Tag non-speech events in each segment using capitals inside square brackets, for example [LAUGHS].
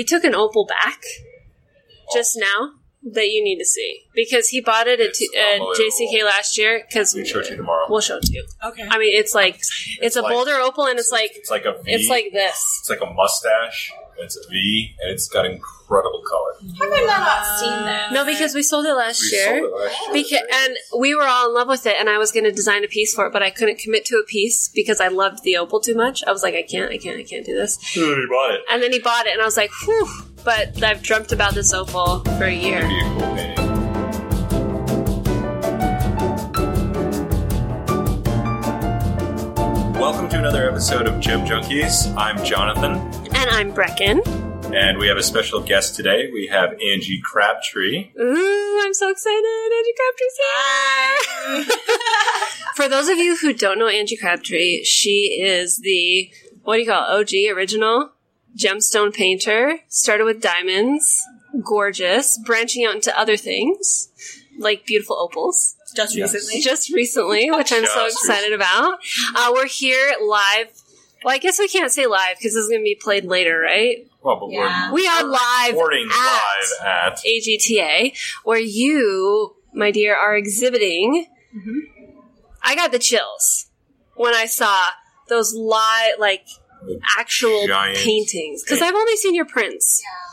we took an opal back just now that you need to see because he bought it at, It's t- at unbelievable. JCK last year. Because We show it to you tomorrow. we'll show it to you. Okay. I mean, it's like it's a like- boulder opal, and it's like It's like a V. it's like this. It's like a mustache. It's a V, and it's got incredible color. How have I not seen this? No, because we sold it last We year. sold it last year. Because, and we were all in love with it, and I was going to design a piece for it, but I couldn't commit to a piece because I loved the opal too much. I was like, I can't, I can't, I can't do this. He bought it. And then he bought it, and I was like, whew. But I've dreamt about this opal for a year. Be a painting. Welcome to another episode of Gem Junkies. I'm Jonathan, And I'm Brecken. and we have a special guest today. We have Angie Crabtree. Ooh, I'm so excited. Angie Crabtree's here. [LAUGHS] For those of you who don't know Angie Crabtree, she is the, what do you call it, OG, original gemstone painter. Started with diamonds, gorgeous, branching out into other things, like beautiful opals. Just Yes. recently. Just recently, which I'm so Just excited about. Uh, we're here live. Well, I guess we can't say live because this is going to be played later, right? Well, but Yeah. We are live we're recording at live at AGTA, where you, my dear, are exhibiting. I got the chills when I saw those live, like actual Giant paintings because I've only seen your prints. yeah.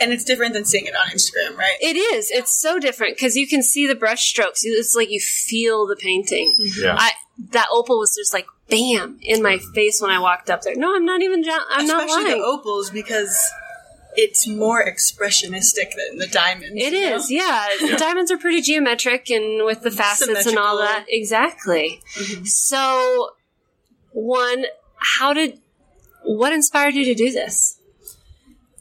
And it's different than seeing it on Instagram, right? It is. It's so different because you can see the brush strokes. It's like you feel the painting. Mm-hmm. Yeah. I that opal was just like bam in my mm-hmm. face when I walked up there. No, I'm not even. jo- I'm not Especially lying. the opals because it's more expressionistic than the diamonds. It is, know? is, yeah. The diamonds are pretty geometric and with the facets and all that. Exactly. Mm-hmm. So, one, how did, what inspired you to do this?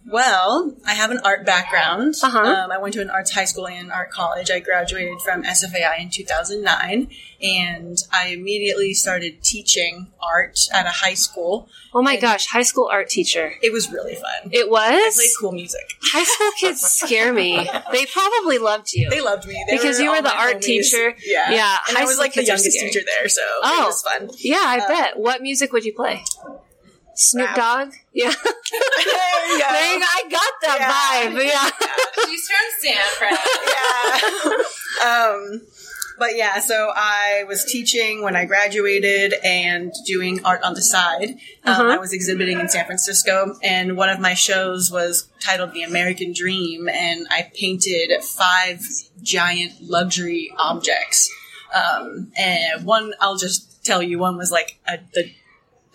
Well, I have an art background. Uh-huh. Um, I went to an arts high school and art college. I graduated from SFAI in 2009, and I immediately started teaching art at a high school. Oh my gosh, high school art teacher. It was really fun. It I was? played cool music. High school [LAUGHS] kids scare me. They probably loved you. They loved me They Because you were the art homies. teacher. Yeah, Yeah, And high I was like the youngest teacher there, so Oh. it was fun. yeah, I Uh, bet. What music would you play? Snoop Rap. Dogg? Yeah. [LAUGHS] there you go. There you go. I got that Yeah. vibe. Yeah. [LAUGHS] She's from Sanford. yeah. [LAUGHS] um, but yeah, so I was teaching when I graduated and doing art on the side. Um, Uh-huh. I was exhibiting in San Francisco, and one of my shows was titled The American Dream, and I painted five giant luxury objects. Um, and one, I'll just tell you, one was like a, the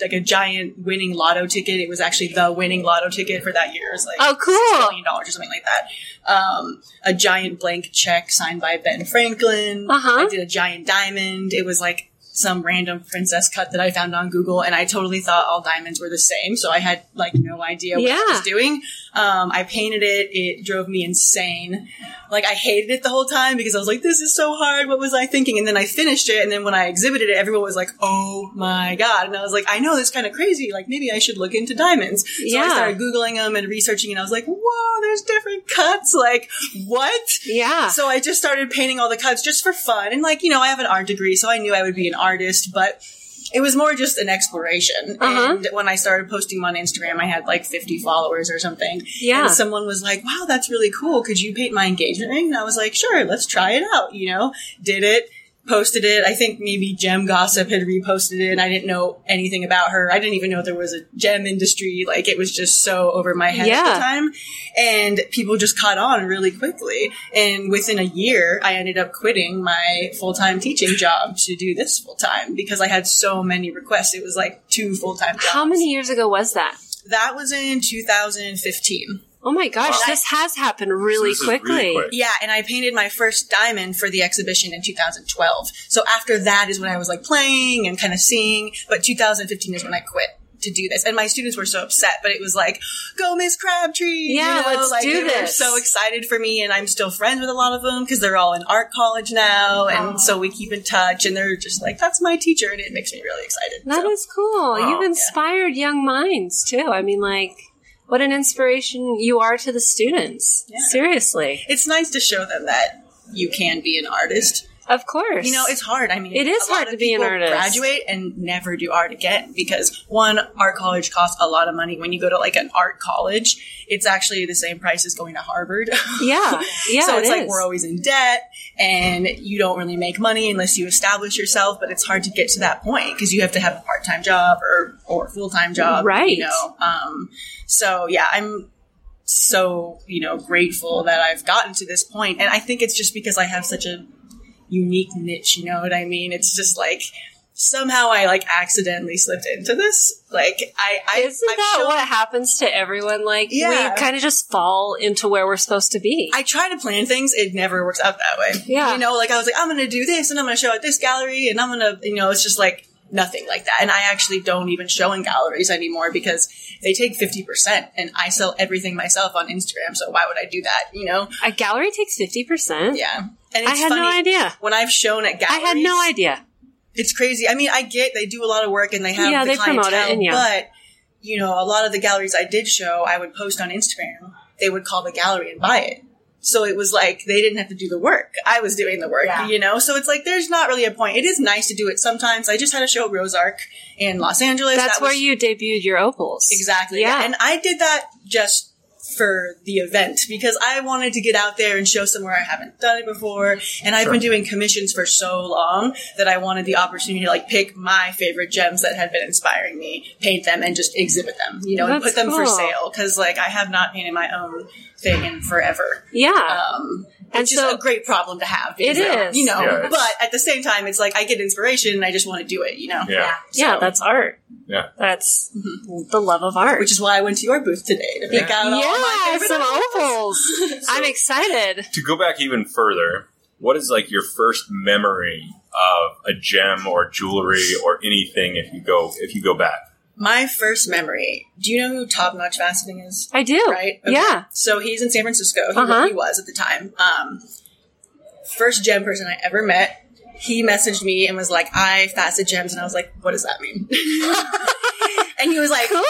like a giant winning lotto ticket. It was actually the winning lotto ticket for that year. It was like Oh, cool. million dollars or something like that. Um, a giant blank check signed by Ben Franklin. Uh-huh. I did a giant diamond. It was like some random princess cut that I found on Google, and I totally thought all diamonds were the same, so I had like no idea what I was doing. Um, I painted it. It drove me insane. Like I hated it the whole time because I was like, "This is so hard. What was I thinking?" And then I finished it, and then when I exhibited it, everyone was like, "Oh my god!" And I was like, "I know this is kind of crazy. Like maybe I should look into diamonds." So Yeah. I started googling them and researching, and I was like, "Whoa, there's different cuts. Like what?" Yeah. So I just started painting all the cuts just for fun. And like, you know, I have an art degree, so I knew I would be an artist, but it was more just an exploration. Uh-huh. And when I started posting on Instagram, I had like 50 followers or something. Yeah. And someone was like, wow, that's really cool. Could you paint my engagement ring? And I was like, sure, let's try it out, you know? Did it. Posted it. I think maybe Gem Gossip had reposted it, and I didn't know anything about her. I didn't even know there was a gem industry. Like it was just so over my head at the time and people just caught on really quickly. And within a year, I ended up quitting my full time teaching job to do this full time because I had so many requests. It was like two full time jobs. How many years ago was that? That was in 2015. Oh my gosh, Wow. this has happened really So this is quickly. really quick. Yeah, and I painted my first diamond for the exhibition in 2012. So after that is when I was like playing and kind of seeing, but 2015 is when I quit. To do this, and my students were so upset, but it was like, "Go, Miss Crabtree!" Yeah, let's like, do they were this. so excited for me, and I'm still friends with a lot of them because they're all in art college now, and so we keep in touch. And they're just like, "That's my teacher," and it makes me really excited. That so. is cool. Wow. You've inspired young minds too. I mean, like, what an inspiration you are to the students. Yeah. Seriously. it's nice to show them that you can be an artist. Of course. You know, it's hard. I mean, It is hard to be an artist. Graduate and never do art again because one, art college costs a lot of money. When you go to like an art college, it's actually the same price as going to Harvard. Yeah. [LAUGHS] Yeah. so it's it like is. we're always in debt and you don't really make money unless you establish yourself. But it's hard to get to that point because you have to have a part time job or or full time job, Right. You know. Um, so yeah, I'm so you know grateful that I've gotten to this point, and I think it's just because I have such a unique niche. You know what I mean? It's just like somehow I like accidentally slipped into this. Like I, I Isn't I've that shown- what happens to everyone? Like Yeah. we kind of just fall into where we're supposed to be. I try to plan things. It never works out that way. Yeah. You know, like I was like, I'm going to do this and I'm going to show at this gallery and I'm going to, you know, it's just like nothing like that. And I actually don't even show in galleries anymore because they take 50% and I sell everything myself on Instagram. So why would I do that? You know? A gallery takes fifty percent. Yeah. And I had funny, no idea. When I've shown at galleries. I had no idea. it's crazy. I mean, I get they do a lot of work and they have Yeah, the they promote it, and yeah. but you know, a lot of the galleries I did show, I would post on Instagram. They would call the gallery and buy it. So it was like they didn't have to do the work. I was doing the work, Yeah. you know. So it's like there's not really a point. It is nice to do it sometimes. I just had a show at Roseark in Los Angeles. That's That where was- you debuted your opals. Exactly. Yeah. And I did that just for the event because I wanted to get out there and show somewhere I haven't done it before. And I've been doing commissions for so long that I wanted the opportunity to like pick my favorite gems that had been inspiring me, paint them and just exhibit them, you know, and put them for sale. Cause like I have not painted my own thing in forever. yeah. Um, and which so is a great problem to have. because, It is. You know, Yeah, but at the same time, it's like I get inspiration and I just want to do it, you know? Yeah. yeah, so- that's art. Yeah. That's mm-hmm. the love of art. Which is why I went to your booth today to pick Yeah. out all my yeah, favorite some opals. opals. [LAUGHS] I'm excited. To go back even further, what is like your first memory of a gem or jewelry or anything if you go if you go back? My first memory. Do you know who Top Notch Faceting is? I do. Right? Okay. Yeah. So he's in San Francisco. He, Uh-huh. he was at the time. Um, first gem person I ever met. He messaged me and was like, "I fasted gems," and I was like, "What does that mean?" [LAUGHS] and he was like, Cool.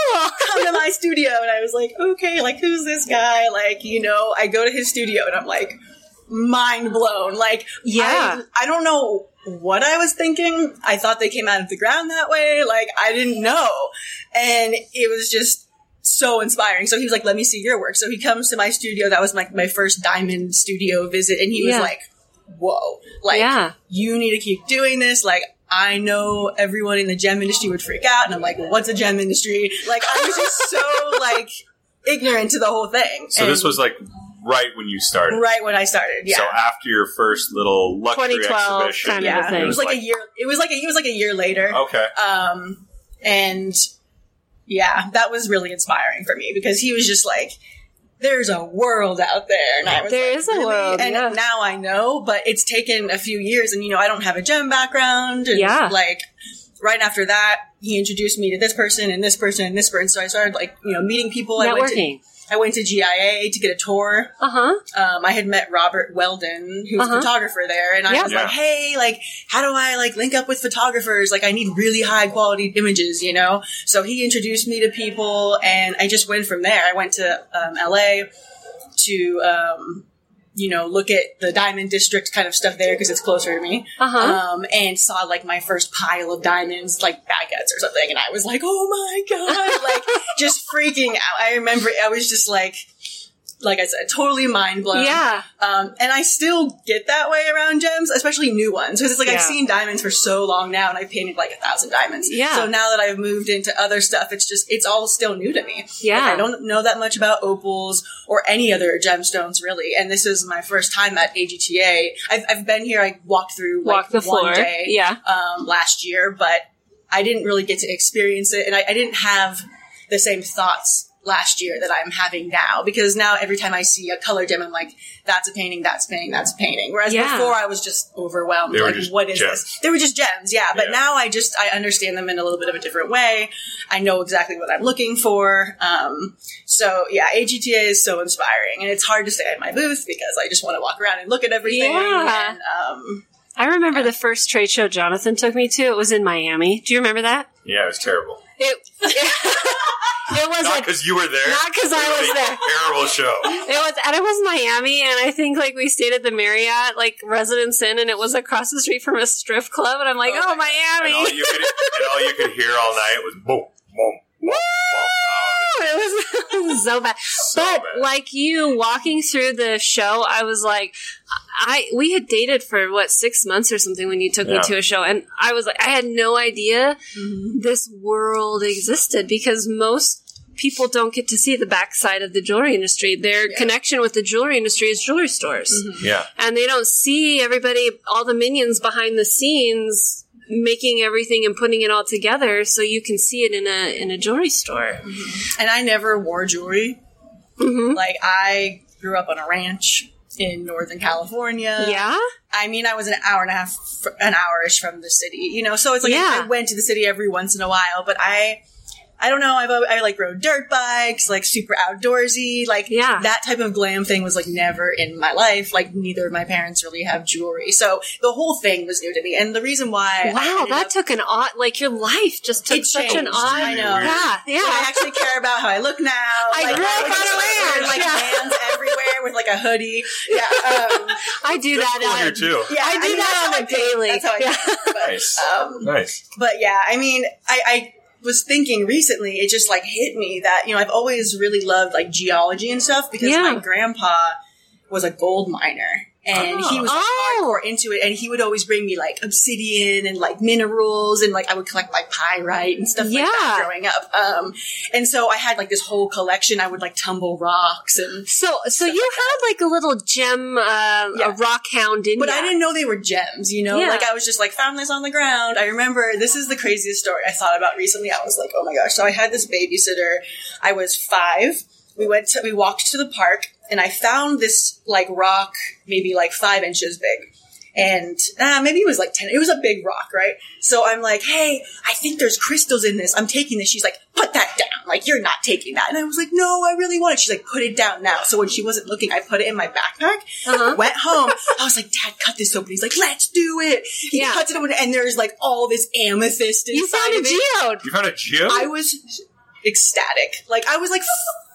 "Come to my studio," and I was like, "Okay, like who's this guy?" Like you know, I go to his studio and I'm like, mind blown. Like Yeah. I, I don't know what I was thinking. I thought they came out of the ground that way. Like I didn't know. And it was just so inspiring. So he was like, let me see your work. So he comes to my studio. That was like my, first diamond studio visit. And he was Yeah. like, whoa, like Yeah. you need to keep doing this. Like I know everyone in the gem industry would freak out. And I'm like, well, what's a gem industry? Like I was just so [LAUGHS] like ignorant to the whole thing. So this was like right when you started. right when I started. Yeah. So after your first little luxury 2012 exhibition, kind of yeah, thing. it was like, a year. It was like a, it was like a year later. Okay. Um, and yeah, that was really inspiring for me because he was just like, "There's a world out there," and I was There like, is a "Really?" world, And yeah. now I know, but it's taken a few years, and you know, I don't have a gem background, and Yeah. like. Right after that, he introduced me to this person and this person and this person. So I started like you know meeting people. I went to Networking. I went to GIA to get a tour. Uh huh. Um, I had met Robert Weldon, who's Uh-huh. a photographer there, and I Yeah. was like, "Hey, like, how do I like link up with photographers? Like, I need really high quality images, you know." So he introduced me to people, and I just went from there. I went to um, LA to, um, you know, look at the Diamond District kind of stuff there because it's closer to me, Uh huh. um, and saw like my first pile of diamonds, like baguettes or something, and I was like, "Oh my god!" like, just freaking out. I remember I was just like. Like I said, totally mind blown. yeah. Um, and I still get that way around gems, especially new ones. Because it's like Yeah. I've seen diamonds for so long now, and I've painted like a thousand diamonds. Yeah. So now that I've moved into other stuff, it's just it's all still new to me. Yeah. Like, I don't know that much about opals or any other gemstones really. And this is my first time at AGTA. I've, I've been here. I walked through like Walk the one floor. day Yeah. um, last year, but I didn't really get to experience it, and I, I didn't have the same thoughts last year that I'm having now because now every time I see a color gem, I'm like, that's a painting, that's a painting, that's a painting. Whereas Yeah. before I was just overwhelmed. They were like, just what is gems. this? They were just gems, yeah. But Yeah. now I just I understand them in a little bit of a different way. I know exactly what I'm looking for. Um, so yeah, AGTA is so inspiring, and it's hard to stay at my booth because I just want to walk around and look at everything. Yeah. And, um, I remember the first trade show Jonathan took me to. It was in Miami. Do you remember that? Yeah, it was terrible. It [LAUGHS] It was Not because you were there. Not because I was there. Terrible show. [LAUGHS] It was, and it was Miami, and I think like we stayed at the Marriott, like Residence Inn, and it was across the street from a strip club, and I'm like, oh, oh And Miami. all you could and all you could hear all night was boom, boom, boom, boom. [LAUGHS] [LAUGHS] It was, [LAUGHS] it was so bad. so but bad. like you walking through the show, I was like, I we had dated for what six months or something when you took me to a show, and I was like, I had no idea Mm-hmm. this world existed because most people don't get to see the backside of the jewelry industry. Their connection with the jewelry industry is jewelry stores. yeah. and they don't see everybody, all the minions behind the scenes making everything and putting it all together so you can see it in a in a jewelry store. And I never wore jewelry. hmm Like I grew up on a ranch in Northern California. Yeah, I mean, I was an hour and a half, an hour-ish from the city, you know. So it's like Yeah. I went to the city every once in a while, but I, I don't know. I've I like rode dirt bikes, like super outdoorsy, like Yeah. that type of glam thing was like never in my life. Like neither of my parents really have jewelry, so the whole thing was new to me. And the reason why, wow, that up- took an odd like your life just took It such an odd. I know. Yeah, yeah. I actually care about how I look now. I like, grew up like, on a ranch, Like yeah. bands everywhere with like a hoodie. Yeah. [LAUGHS] Um, I do that. cool on- here too. yeah. I do mean, that that's on how a I paint. daily. That's how I Yeah. paint. But, Nice. um, Nice. but yeah, I mean, I, I was thinking recently, it just like hit me that, you know, I've always really loved like geology and stuff because Yeah. my grandpa was a gold miner. And he was Oh. hardcore into it, and he would always bring me like obsidian and like minerals, and like I would collect like pyrite and stuff like that Yeah. growing up. Um, and so I had like this whole collection. I would like tumble rocks, and So, so you had like a little gem, uh, Yeah. a rock hound in But ya. I didn't know they were gems, you know? Yeah. Like I was just like, found this on the ground. I remember this is the craziest story I thought about recently. I was like, oh my gosh. So I had this babysitter. I was five. We went to, we walked to the park and I found this like rock, maybe like five inches big. And uh, maybe it was like 10. It was a big rock, right? So I'm like, hey, I think there's crystals in this. I'm taking this. She's like, put that down. Like, you're not taking that. And I was like, no, I really want it. She's like, put it down now. So when she wasn't looking, I put it in my backpack. Uh-huh. Went home. I was like, Dad, cut this open. He's like, let's do it. He Yeah. cuts it open, and there's like all this amethyst inside You found a of it. geode. You found a geo? I was ecstatic. Like I was like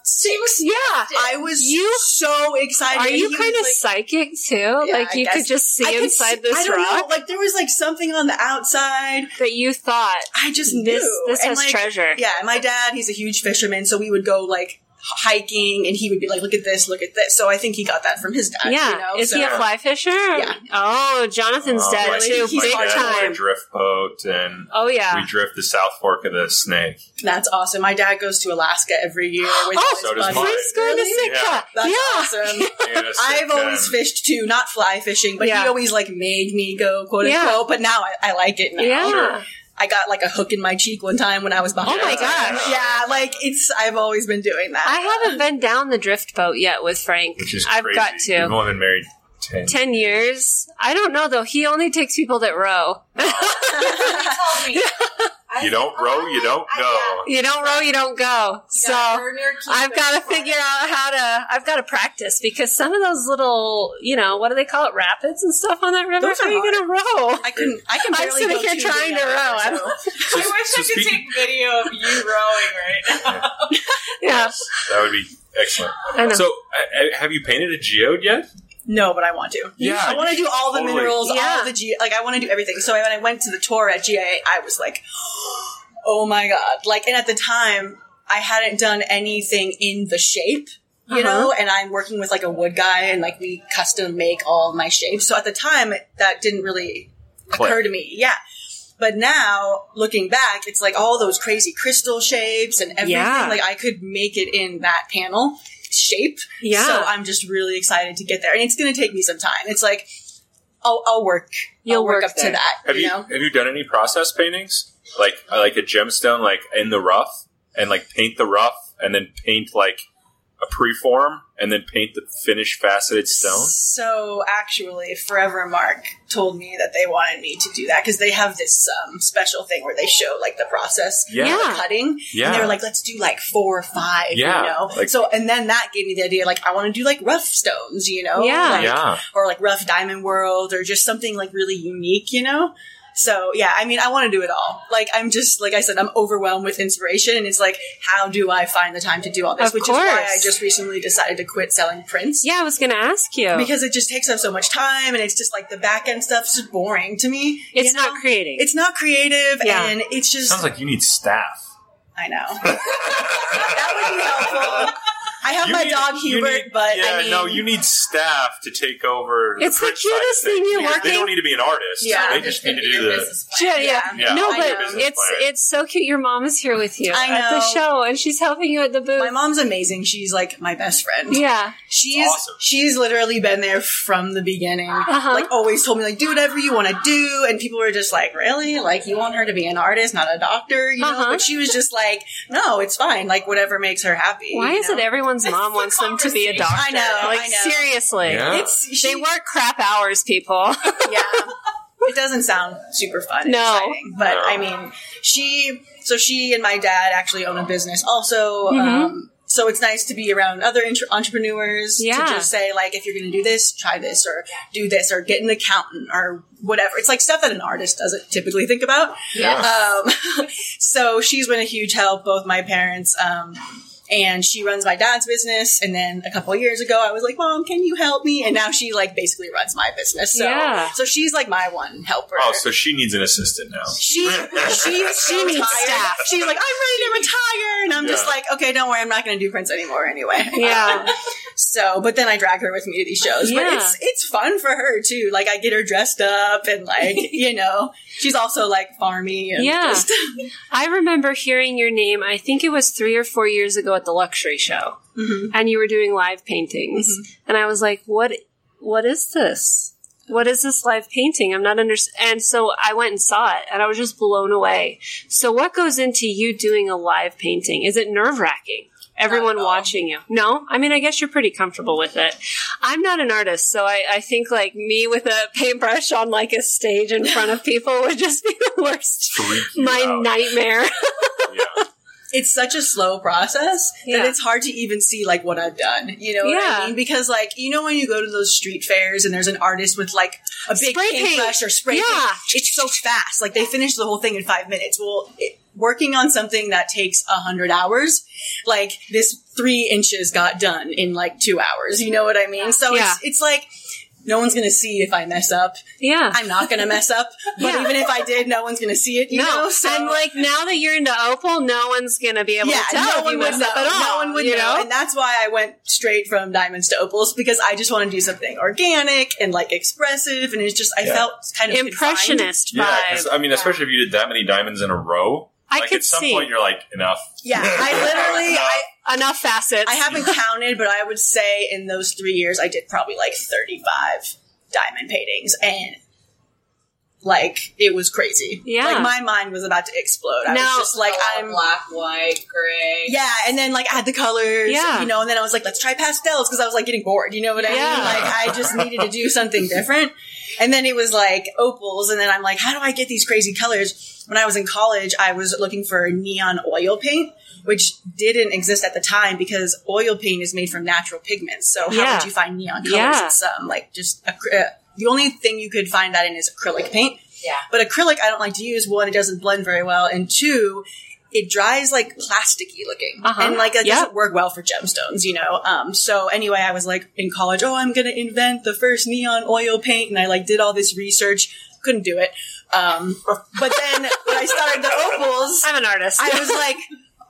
six. Yeah. I was You- so excited. Are you kind of like, psychic too? Yeah, like you could just see could inside see- this I don't rock Know, like there was like something on the outside. that you thought I just this knew. this And, has like, treasure. Yeah, my dad, he's a huge fisherman, so we would go like hiking, and he would be like, "Look at this, look at this." So I think he got that from his dad. Yeah. you know? Is so, he a fly fisher? Yeah. Oh, Jonathan's Oh, dad my- too. he's my Big hard dad had time. a drift boat, and Oh yeah. we drift the South Fork of the Snake. That's awesome. My dad goes to Alaska every year [GASPS] with Oh, his so does buddies. mine. He's going to Really? Sitka. Yeah. That's yeah. awesome. [LAUGHS] And a I've always fished too, not fly fishing, but Yeah. he always like made me go quote Yeah. unquote. But now I, I like it now. Yeah. I got like a hook in my cheek one time when I was behind. Oh my him. gosh. Yeah, like it's. I've always been doing that. I haven't been down the drift boat yet with Frank. Which is I've crazy. got to. You've only been married ten. Ten years. I don't know though. He only takes people that row. [LAUGHS] He told me. [LAUGHS] I You don't said, row, "Oh, you don't I- go. You don't row, you don't go. You So gotta burn your keys I've got to figure out how to. I've got to practice because some of those little, you know, what do they call it, rapids and stuff on that river. Those How are are you going to row? I can. I can I'm barely sitting go here trying to under, row. [LAUGHS] I so- don't- I wish so I could speaking- take video of you [LAUGHS] rowing right now. [LAUGHS] Yeah, That would be excellent. I know. So, uh, have you painted a geode yet? No, but I want to. Yeah, I want to do all the totally. minerals, Yeah. all the G. Like I want to do everything. So when I went to the tour at GIA, I was like, [GASPS] oh my god! Like, and at the time, I hadn't done anything in the shape. You Uh-huh. know, and I'm working with like a wood guy, and like we custom make all my shapes. So at the time, that didn't really Click. occur to me. Yeah. But now, looking back, it's like all those crazy crystal shapes and everything. Yeah. Like I could make it in that panel shape. Yeah. So I'm just really excited to get there, and it's going to take me some time. It's like I'll, I'll work. You'll I'll work, work up there. to that. Have you you, know. have you done any process paintings like like a gemstone like in the rough and like paint the rough and then paint like a preform and then paint the finished faceted stone? So actually, Forevermark told me that they wanted me to do that because they have this um, special thing where they show like the process Yeah. of Yeah. cutting. Yeah. And they were like, let's do like four or five, Yeah, you know? like- so, and then that gave me the idea, like, I want to do like rough stones, you know? Yeah. Like, Yeah. Or like rough diamond world or just something like really unique, you know? So yeah, I mean, I want to do it all. Like I'm just like I said, I'm overwhelmed with inspiration, and it's like, how do I find the time to do all this? Of Which is why I just recently decided to quit selling prints. Yeah, I was going to ask you. Because it just takes up so much time, and it's just like the back end stuff's just boring to me. it's you know? not creating. It's not creative, Yeah. and it's just. Sounds like you need staff. I know [LAUGHS] that would be helpful. I have You my need- dog Hubert, need- but yeah, I mean, no, you need staff to take over. It's the print side of cutest thing things. you They working- They don't need to be an artist. Yeah. they just need to do the. yeah, yeah. Yeah, no, but it's plan. it's so cute. Your mom is here with you I at the show, and she's helping you at the booth. my mom's amazing. She's like my best friend. yeah, She's Awesome. she's literally been there from the beginning. Uh-huh. Like always told me like do whatever you want to do, and people were just like, really? Like you want her to be an artist, not a doctor? You know? Uh-huh. But she was just like, no, it's fine. Like whatever makes her happy. why you is know? it everyone's mom wants them to be a doctor? I know, like I know. seriously. Yeah. It's she, They work crap hours, people. [LAUGHS] yeah. It doesn't sound super fun No. exciting, but No. I mean, she. So she and my dad actually own a business, also. Mhm. Um, so it's nice to be around other entre- entrepreneurs Yeah. to just say like, if you're going to do this, try this, or do this, or get an accountant, or whatever. It's like stuff that an artist doesn't typically think about. Yeah. Um, [LAUGHS] so she's been a huge help, both my parents. Um, and she runs my dad's business. And then a couple of years ago, I was like, "Mom, can you help me?" And now she like basically runs my business. So, Yeah. so she's like my one helper. Oh, so she needs an assistant now. she [LAUGHS] she's She needs tired. staff. She's like, "I'm ready to retire," and I'm just like, "Okay, don't worry, I'm not going to do prints anymore anyway." Yeah. [LAUGHS] So, but then I drag her with me to these shows. But it's it's fun for her too. Like I get her dressed up and like [LAUGHS] you know, she's also like farmy. And Yeah. [LAUGHS] I remember hearing your name. I think it was three or four years ago at the luxury show, Mhm. and you were doing live paintings, and I was like, "What? What is this? What is this live painting? I'm not under." And so I went and saw it, and I was just blown away. So, what goes into you doing a live painting? Is it nerve wracking? Everyone watching you. No, I mean, I guess you're pretty comfortable with it. I'm not an artist, so I, I think like me with a paintbrush on like a stage in front of people would just be the worst my out. nightmare. [LAUGHS] Yeah. it's such a slow process Yeah. that it's hard to even see like what I've done. You know what Yeah. I mean? Because like you know when you go to those street fairs and there's an artist with like a big Spray paint. paintbrush or spray Yeah. paint, it's so fast. Like they finish the whole thing in five minutes. Well, it, working on something that takes a hundred hours, like this three inches got done in like two hours. You know what I mean? So Yeah. it's it's like. No one's gonna see if I mess up. yeah. I'm not gonna mess up, but Yeah. even if I did, no one's gonna see it. You no, know, so and like now that you're into opal, no one's gonna be able yeah, to tell no if one you would know. up at all. No one would you know. know. and that's why I went straight from diamonds to opals because I just want to do something organic and like expressive, and it's just I Yeah. felt kind of Impressionist Yeah, vibe. 'cause, I mean, especially if you did that many diamonds in a row. I like could at some see. point you're like, enough. Yeah, I [LAUGHS] literally I, Enough facets. I haven't counted, but I would say in those three years I did probably like thirty five diamond paintings and. Like it was crazy. Yeah. Like my mind was about to explode. I Now- was just like, I'm black, white, gray. Yeah, and then like add the colors, Yeah. you know, and then I was like, let's try pastels because I was like getting bored, you know what I Yeah. mean? Like I just needed to do something different. And then it was like opals, and then I'm like, how do I get these crazy colors? When I was in college, I was looking for neon oil paint, which didn't exist at the time because oil paint is made from natural pigments. So how Yeah. would you find neon colors? Yeah. It's um like just acry- uh, the only thing you could find that in is acrylic paint. Yeah. But acrylic, I don't like to use. One, it doesn't blend very well, and two, it dries like plasticky looking, Uh-huh. and like that Yeah. doesn't work well for gemstones, you know. Um, so anyway, I was like in college, oh, I'm gonna invent the first neon oil paint, and I like did all this research. Couldn't do it. Um, but then when I started the opals, I'm an artist. I was like,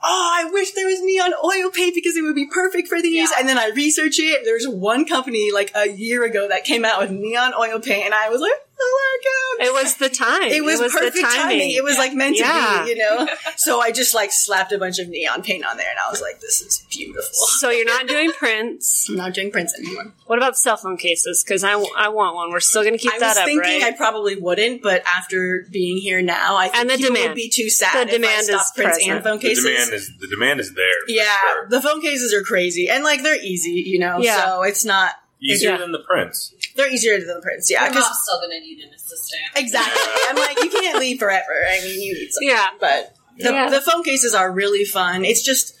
oh, I wish there was neon oil paint because it would be perfect for these. Yeah. And then I researched it. There's one company like a year ago that came out with neon oil paint, and I was like, oh my god. it was the time. It was, the perfect timing. timing. It was like meant to be, you know. [LAUGHS] So I just like slapped a bunch of neon paint on there, and I was like, "This is beautiful." So you're not doing prints. [LAUGHS] I'm not doing prints anymore. What about cell phone cases? Because I, I want one. We're still going to keep that up. I that was up, thinking right? I probably wouldn't, but after being here now, I think And the demand. would be too sad The if demand I is prints present. and phone The demand is the demand is there. yeah, sure. the phone cases are crazy, and like they're easy, you know. Yeah. So it's not. Easier Yeah. than the prints. They're easier than the prints, yeah. Your Because mom's still gonna need an assistant. exactly, I'm like, you can't leave forever. I mean, you need something. yeah. But the, Yeah. the phone cases are really fun. It's just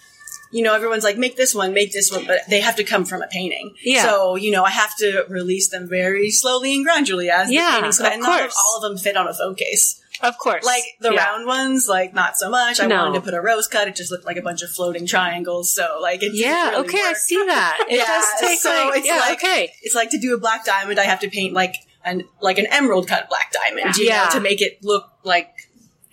you know, everyone's like, make this one, make this one, but they have to come from a painting. Yeah. So, you know, I have to release them very slowly and gradually as Yeah, the paintings come of out. Not course. all of them fit on a phone case. Of course. Like the Yeah. round ones, like not so much. I No. wanted to put a rose cut. It just looked like a bunch of floating triangles. So like it Yeah, really okay, I see that. [LAUGHS] It Yeah, does take so like, it's yeah, like- okay. It's like to do a black diamond, I have to paint like an like an emerald cut black diamond, you Yeah. know, to make it look like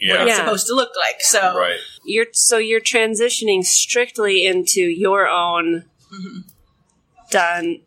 what it's Yeah. supposed to look like. So Right. You're so you're transitioning strictly into your own mm-hmm. done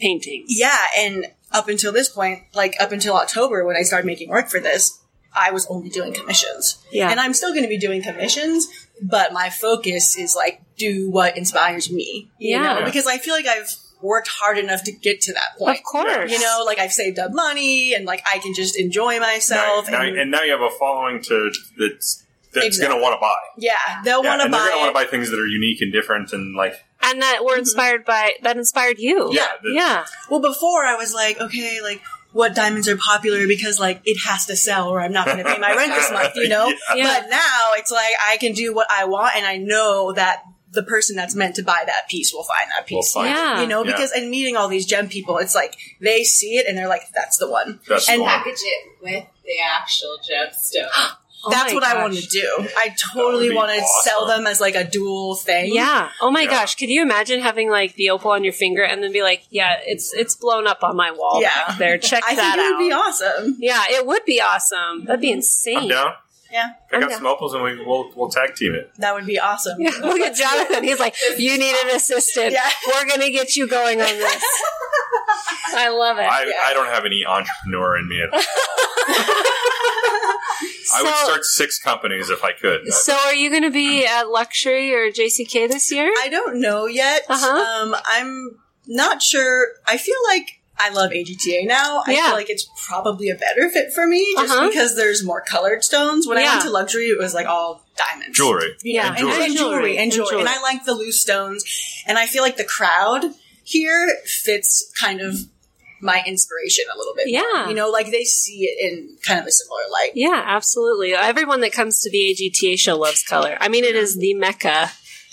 paintings. yeah, and up until this point, like up until October when I started making work for this, I was only doing commissions. Yeah. And I'm still going to be doing commissions, but my focus is like do what inspires me. You Yeah. know, because I feel like I've worked hard enough to get to that point. Of course. You know, like I've saved up money and like I can just enjoy myself. now, and, and now you have a following to that's that's Exactly. going to want to buy. yeah, they'll Yeah, want to and they're going to want to buy things that are unique and different and like And that were mm-hmm. inspired by that inspired you. yeah, the- Yeah. Well, before I was like, okay, like what diamonds are popular because like it has to sell or I'm not going to pay my rent this [LAUGHS] month, you know? Yeah. Yeah. But now it's like I can do what I want and I know that the person that's meant to buy that piece will find that piece. Will find. Yeah. You know, Yeah. because in meeting all these gem people, it's like they see it and they're like, that's the one. That's and the one. Package it with the actual gemstone. [GASPS] Oh that's my what I gosh. want to do. I totally want to sell them as like a dual thing. Yeah. Oh my Yeah. gosh. Could you imagine having like the opal on your finger and then be like, yeah, it's it's blown up on my wall Yeah. back there. Check [LAUGHS] I that think it would out. be awesome. yeah, it would be awesome. That'd be mm-hmm. insane. I'm down. Yeah, I I'm got down. some opals and we, we'll we'll tag team it. that would be awesome. Yeah, look at [LAUGHS] Jonathan. He's like, you need an assistant. Yeah. We're gonna get you going on this. [LAUGHS] I love it. I, Yeah. I don't have any entrepreneur in me at all. [LAUGHS] I would start six companies if I could. So, are you going to be at Luxury or JCK this year? I don't know yet. Uh-huh. Um, I'm not sure. I feel like I love AGTA now. I Yeah. feel like it's probably a better fit for me just Uh-huh. because there's more colored stones. When I Yeah. went to luxury, it was like all diamonds. Jewelry. Yeah, and, jewelry. and jewelry and jewelry. And I like the loose stones. And I feel like the crowd here fits kind of my inspiration a little bit. more. Yeah. You know, like they see it in kind of a similar light. yeah, absolutely. Everyone that comes to the AGTA show loves color. I mean, it is the mecca.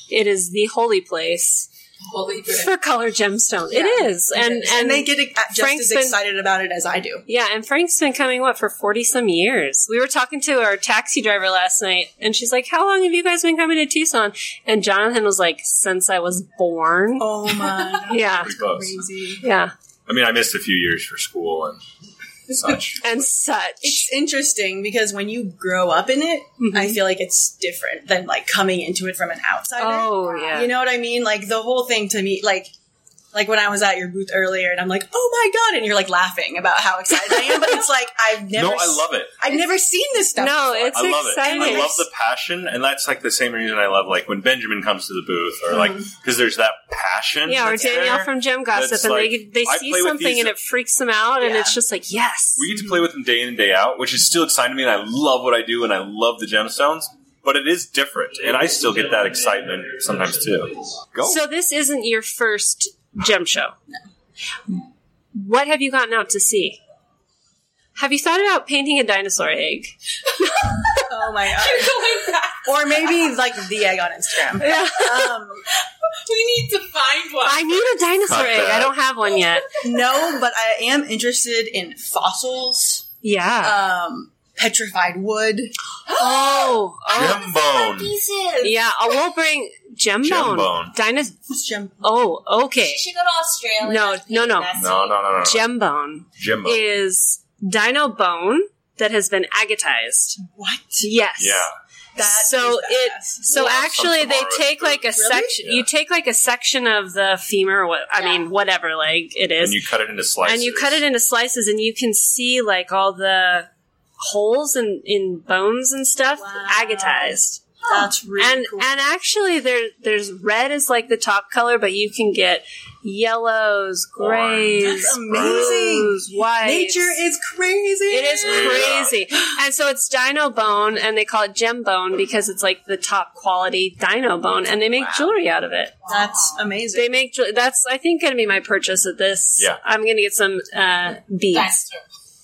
It is the holy place Holy for color gemstone. Yeah. It is, and and, they get uh, just Frank's as been- excited about it as I do. Yeah, and Frank's been coming what for forty some years. We were talking to our taxi driver last night, and she's like, "How long have you guys been coming to Tucson?" And Jonathan was like, "Since I was born." Oh my [LAUGHS] Yeah, crazy. yeah, I mean, I missed a few years for school and such. [LAUGHS] and such. It's interesting because when you grow up in it, Mhm. I feel like it's different than like coming into it from an outsider. oh yeah, You know what I mean? Like the whole thing to me, like, like when I was at your booth earlier and I'm like, oh my god, and you're like laughing about how excited I am, but it's like I've [LAUGHS] never, no, I love it. I've never seen this stuff. No, before. it's I love exciting. it. I love the passion, and that's like the same reason I love like when Benjamin comes to the booth, or like mm-hmm. because there's that passion. Yeah, or that's Danielle there. from Gem Gossip, and like- they they I see something and it freaks them out, and it's just like yes, We get to play with them day in and day out, which is still exciting to me, and I love what I do, and I love the gemstones. But it is different, and I still get that excitement sometimes too. Go. So this isn't your first gem show. What have you gotten out to see? Have you thought about painting a dinosaur egg? [LAUGHS] Oh my god. Going back, or maybe like the egg on Instagram. [LAUGHS] Yeah. Um, we need to find one. I need a dinosaur Cut egg. that. I don't have one yet. no, but I am interested in fossils, Yeah. um, petrified wood. [GASPS] oh. oh. Gem bone. Yeah. I will bring gem Gem bone. bone. Dinos- What's gem? oh, okay. She should go to Australia. No, no, no. No, no, no, no. no. Gem bone is dino bone that has been agatized. What? Yes. Yeah. That so it so Wow. actually Some they take like a Really? section Yeah. you take like a section of the femur what I Yeah. mean whatever leg it is And you cut it into slices. and you cut it into slices and you can see like all the holes in in bones and stuff Wow. agatized That's really and cool. and actually there there's red is like the top color but you can get yellows grays That's amazing. blues, whites Nature is crazy. it is crazy. And so it's dino bone, and they call it gem bone because it's like the top quality dino bone, and they make Wow. jewelry out of it. That's amazing. They make, jew- that's, I think, going to be my purchase of this. Yeah. I'm going to get some uh, beads.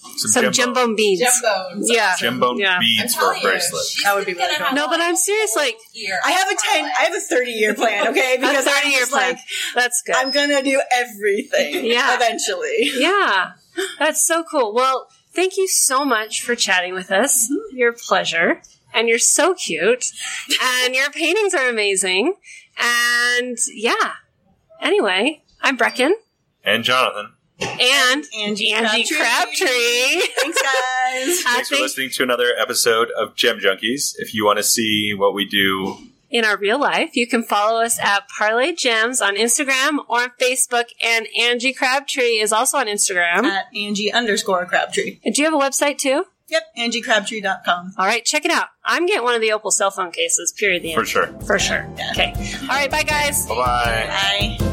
Dinosaur. Some gem bone beads. Gem bones. Yeah. gem bone Yeah. Beads for a telling you, bracelet. That would be gonna really cool. No, but I'm serious, like. I have a ten. I have a thirty year plan. Okay, [LAUGHS] because I'm 30 year plan. like That's good. I'm gonna do everything. [LAUGHS] Yeah. eventually. yeah. That's so cool. Well, thank you so much for chatting with us. Mm-hmm. Your pleasure. And you're so cute. and your [LAUGHS] paintings are amazing. And yeah. Anyway, I'm Brecken. And Jonathan, And Angie, Angie Crabtree. Thanks, guys. [LAUGHS] Thanks for listening to another episode of Gem Junkies. If you want to see what we do, in our real life, you can follow us at Parle Gems on Instagram or on Facebook. And Angie Crabtree is also on Instagram. At Angie underscore Crabtree. Do you have a website too? Yep, AngieCrabtree.com. All right, check it out. I'm getting one of the Opal cell phone cases. Period. The for end. sure. For sure. Yeah. Okay. All right. Bye, guys. Bye bye. Bye.